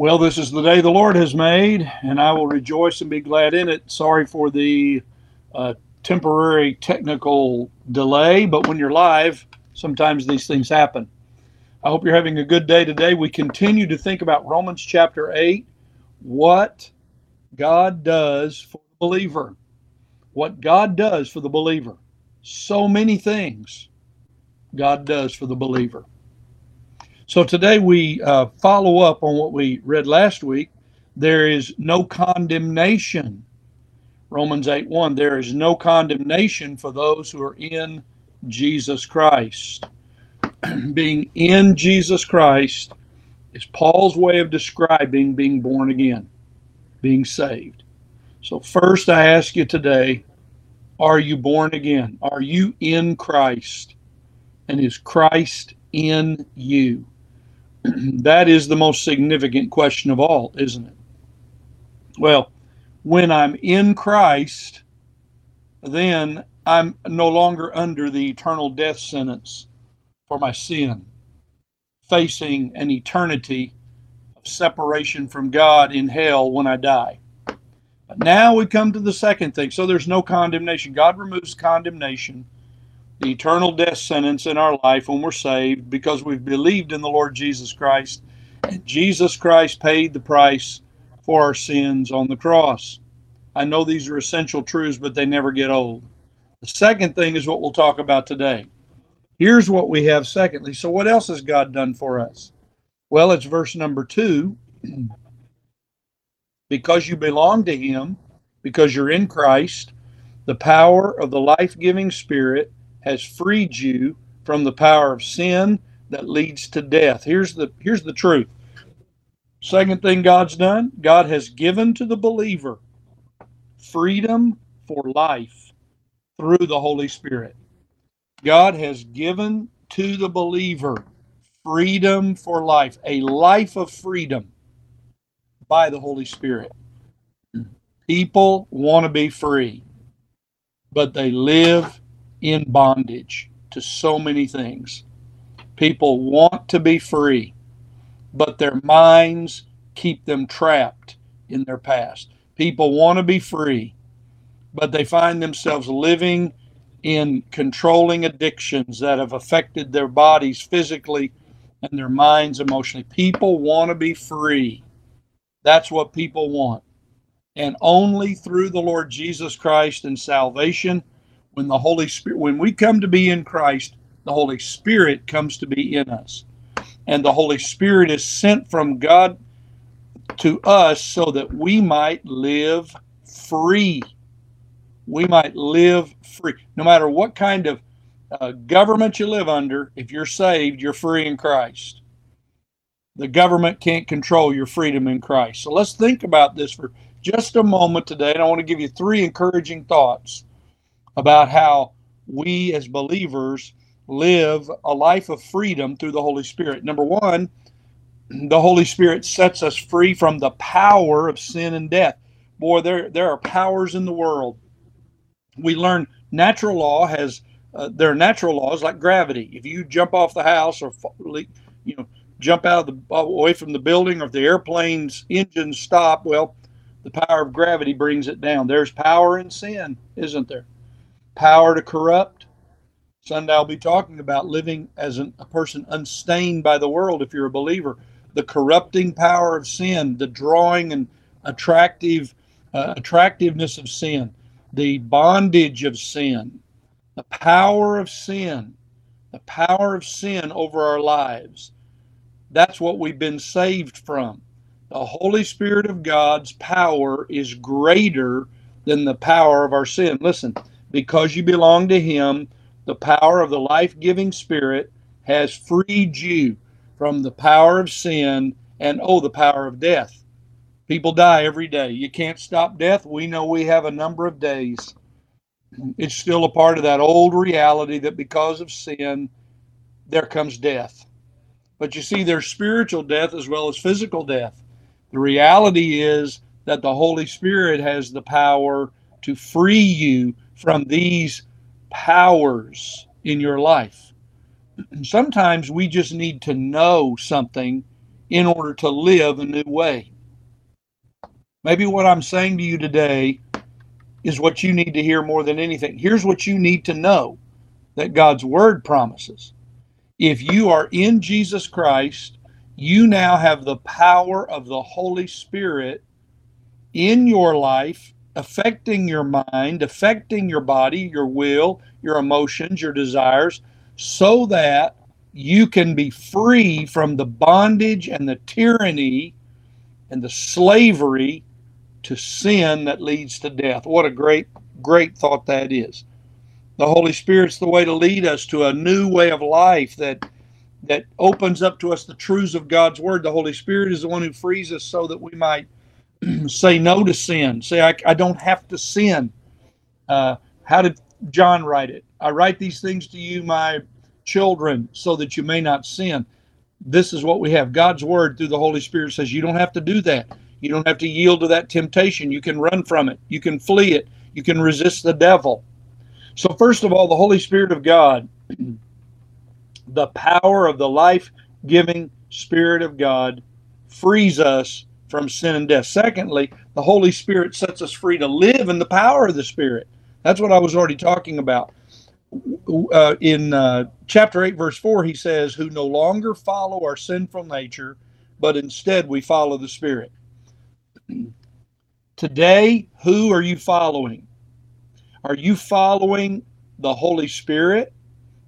Well, this is the day the Lord has made, and I will rejoice and be glad in it. Sorry for the uh, temporary technical delay, but when you're live, sometimes these things happen. I hope you're having a good day today. We continue to think about Romans chapter 8, what God does for the believer. What God does for the believer. So many things God does for the believer. So today we uh, follow up on what we read last week. There is no condemnation. Romans 8 1. There is no condemnation for those who are in Jesus Christ. being in Jesus Christ is Paul's way of describing being born again, being saved. So, first, I ask you today are you born again? Are you in Christ? And is Christ in you? that is the most significant question of all, isn't it? Well, when I'm in Christ, then I'm no longer under the eternal death sentence for my sin, facing an eternity of separation from God in hell when I die. But now we come to the second thing. So there's no condemnation. God removes condemnation the eternal death sentence in our life when we're saved because we've believed in the Lord Jesus Christ. And Jesus Christ paid the price for our sins on the cross. I know these are essential truths, but they never get old. The second thing is what we'll talk about today. Here's what we have secondly. So, what else has God done for us? Well, it's verse number two. because you belong to Him, because you're in Christ, the power of the life giving Spirit has freed you from the power of sin that leads to death. Here's the here's the truth. Second thing God's done, God has given to the believer freedom for life through the Holy Spirit. God has given to the believer freedom for life, a life of freedom by the Holy Spirit. People want to be free, but they live in bondage to so many things. People want to be free, but their minds keep them trapped in their past. People want to be free, but they find themselves living in controlling addictions that have affected their bodies physically and their minds emotionally. People want to be free. That's what people want. And only through the Lord Jesus Christ and salvation when the Holy Spirit, when we come to be in Christ, the Holy Spirit comes to be in us. And the Holy Spirit is sent from God to us so that we might live free. We might live free. No matter what kind of uh, government you live under, if you're saved, you're free in Christ. The government can't control your freedom in Christ. So let's think about this for just a moment today. And I want to give you three encouraging thoughts about how we as believers live a life of freedom through the Holy Spirit. Number one, the Holy Spirit sets us free from the power of sin and death. Boy, there there are powers in the world. We learn natural law has uh, there are natural laws like gravity. If you jump off the house or you know jump out of the away from the building, or if the airplane's engines stop, well, the power of gravity brings it down. There's power in sin, isn't there? Power to corrupt. Sunday I'll be talking about living as an, a person unstained by the world if you're a believer. The corrupting power of sin, the drawing and attractive uh, attractiveness of sin, the bondage of sin, the power of sin, the power of sin over our lives. That's what we've been saved from. The Holy Spirit of God's power is greater than the power of our sin. Listen, because you belong to Him, the power of the life giving Spirit has freed you from the power of sin and, oh, the power of death. People die every day. You can't stop death. We know we have a number of days. It's still a part of that old reality that because of sin, there comes death. But you see, there's spiritual death as well as physical death. The reality is that the Holy Spirit has the power to free you from these powers in your life. And sometimes we just need to know something in order to live a new way. Maybe what I'm saying to you today is what you need to hear more than anything. Here's what you need to know that God's word promises. If you are in Jesus Christ, you now have the power of the Holy Spirit in your life, affecting your mind, affecting your body, your will, your emotions, your desires, so that you can be free from the bondage and the tyranny and the slavery to sin that leads to death. What a great, great thought that is. The Holy Spirit's the way to lead us to a new way of life that that opens up to us the truths of God's word. The Holy Spirit is the one who frees us so that we might say no to sin. Say, I, I don't have to sin. Uh, how did John write it? I write these things to you, my children, so that you may not sin. This is what we have. God's word through the Holy Spirit says you don't have to do that. You don't have to yield to that temptation. You can run from it. You can flee it. You can resist the devil. So, first of all, the Holy Spirit of God, the power of the life giving Spirit of God, frees us from sin and death. Secondly, the Holy Spirit sets us free to live in the power of the Spirit. That's what I was already talking about. Uh, in uh, chapter 8, verse 4, he says, Who no longer follow our sinful nature, but instead we follow the Spirit. Today, who are you following? Are you following the Holy Spirit?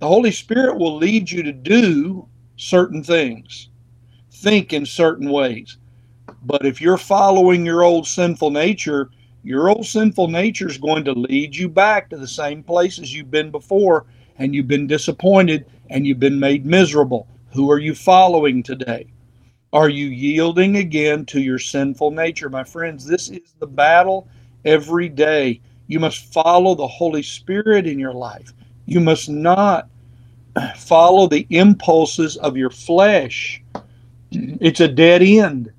The Holy Spirit will lead you to do certain things, think in certain ways. But if you're following your old sinful nature, your old sinful nature is going to lead you back to the same places you've been before, and you've been disappointed and you've been made miserable. Who are you following today? Are you yielding again to your sinful nature? My friends, this is the battle every day. You must follow the Holy Spirit in your life. You must not follow the impulses of your flesh. It's a dead end.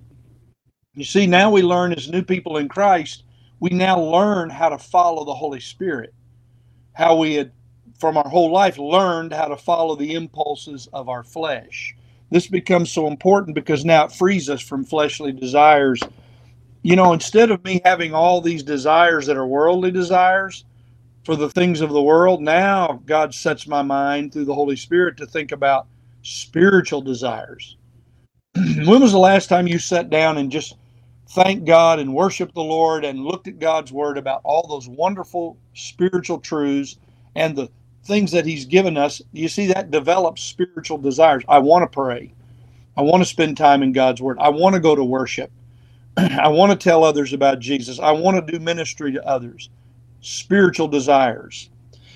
You see, now we learn as new people in Christ, we now learn how to follow the Holy Spirit. How we had, from our whole life, learned how to follow the impulses of our flesh. This becomes so important because now it frees us from fleshly desires. You know, instead of me having all these desires that are worldly desires for the things of the world, now God sets my mind through the Holy Spirit to think about spiritual desires. when was the last time you sat down and just thanked God and worshiped the Lord and looked at God's word about all those wonderful spiritual truths and the things that he's given us, you see that develops spiritual desires. I want to pray. I want to spend time in God's word. I want to go to worship. I want to tell others about Jesus. I want to do ministry to others. Spiritual desires.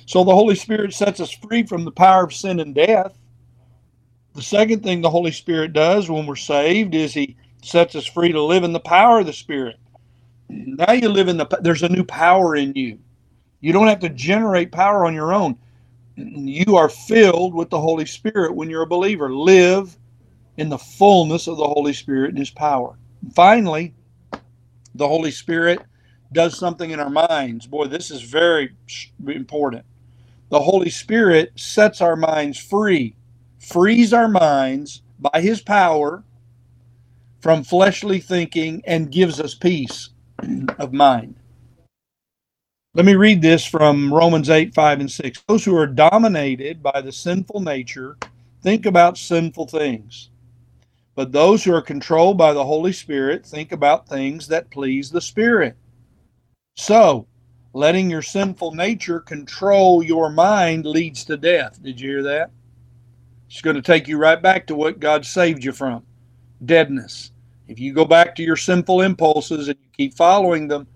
So the Holy Spirit sets us free from the power of sin and death. The second thing the Holy Spirit does when we're saved is he sets us free to live in the power of the Spirit. Mm-hmm. Now you live in the there's a new power in you. You don't have to generate power on your own you are filled with the Holy Spirit when you're a believer. Live in the fullness of the Holy Spirit and His power. Finally, the Holy Spirit does something in our minds. Boy, this is very important. The Holy Spirit sets our minds free, frees our minds by His power from fleshly thinking, and gives us peace of mind. Let me read this from Romans 8, 5, and 6. Those who are dominated by the sinful nature think about sinful things. But those who are controlled by the Holy Spirit think about things that please the Spirit. So, letting your sinful nature control your mind leads to death. Did you hear that? It's going to take you right back to what God saved you from deadness. If you go back to your sinful impulses and you keep following them,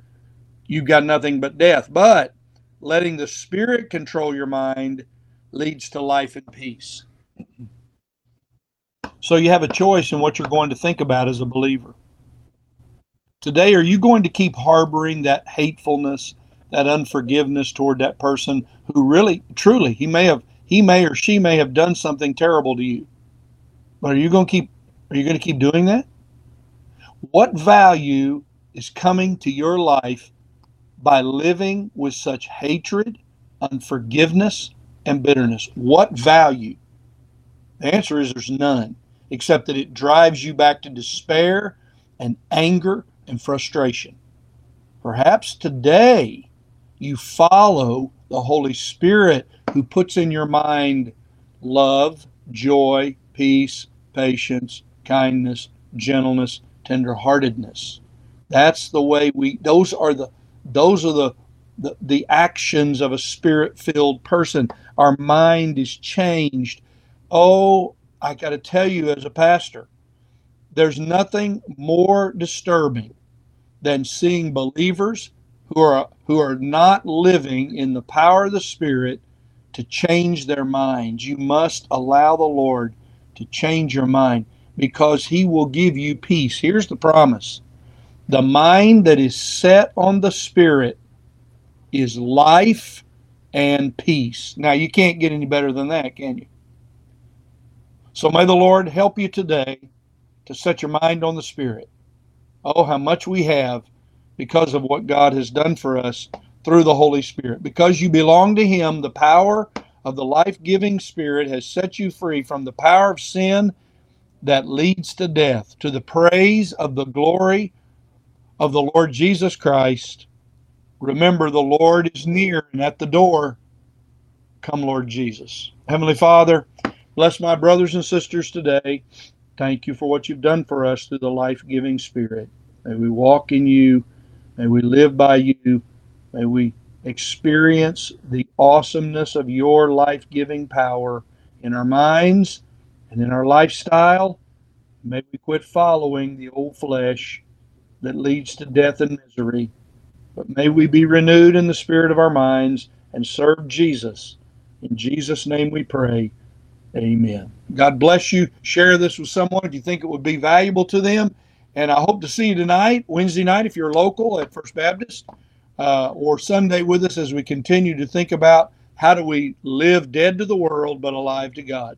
you've got nothing but death. But letting the Spirit control your mind leads to life and peace. So you have a choice in what you're going to think about as a believer. Today, are you going to keep harboring that hatefulness, that unforgiveness toward that person who really, truly, he may have, he may or she may have done something terrible to you. But are you going to keep, are you going to keep doing that? What value is coming to your life by living with such hatred, unforgiveness, and bitterness? What value? The answer is there's none. except that it drives you back to despair and anger and frustration. Perhaps today you follow the Holy Spirit who puts in your mind love, joy, peace, patience, kindness, gentleness, tenderheartedness. That's the way we those are the those are the the, the actions of a spirit-filled person. Our mind is changed. Oh, I got to tell you as a pastor, there's nothing more disturbing than seeing believers who are who are not living in the power of the spirit to change their minds. You must allow the Lord to change your mind because he will give you peace. Here's the promise. The mind that is set on the spirit is life and peace. Now you can't get any better than that, can you? So may the Lord help you today to set your mind on the spirit. Oh, how much we have because of what God has done for us through the Holy Spirit. Because you belong to Him, the power of the life giving Spirit has set you free from the power of sin that leads to death, to the praise of the glory of the Lord Jesus Christ. Remember, the Lord is near and at the door. Come, Lord Jesus. Heavenly Father, bless my brothers and sisters today. Thank you for what you've done for us through the life giving Spirit. May we walk in you. May we live by you. May we experience the awesomeness of your life giving power in our minds and in our lifestyle. May we quit following the old flesh that leads to death and misery. But may we be renewed in the spirit of our minds and serve Jesus. In Jesus' name we pray. Amen. God bless you. Share this with someone if you think it would be valuable to them. And I hope to see you tonight, Wednesday night, if you're local at First Baptist, uh, or Sunday with us as we continue to think about how do we live dead to the world but alive to God.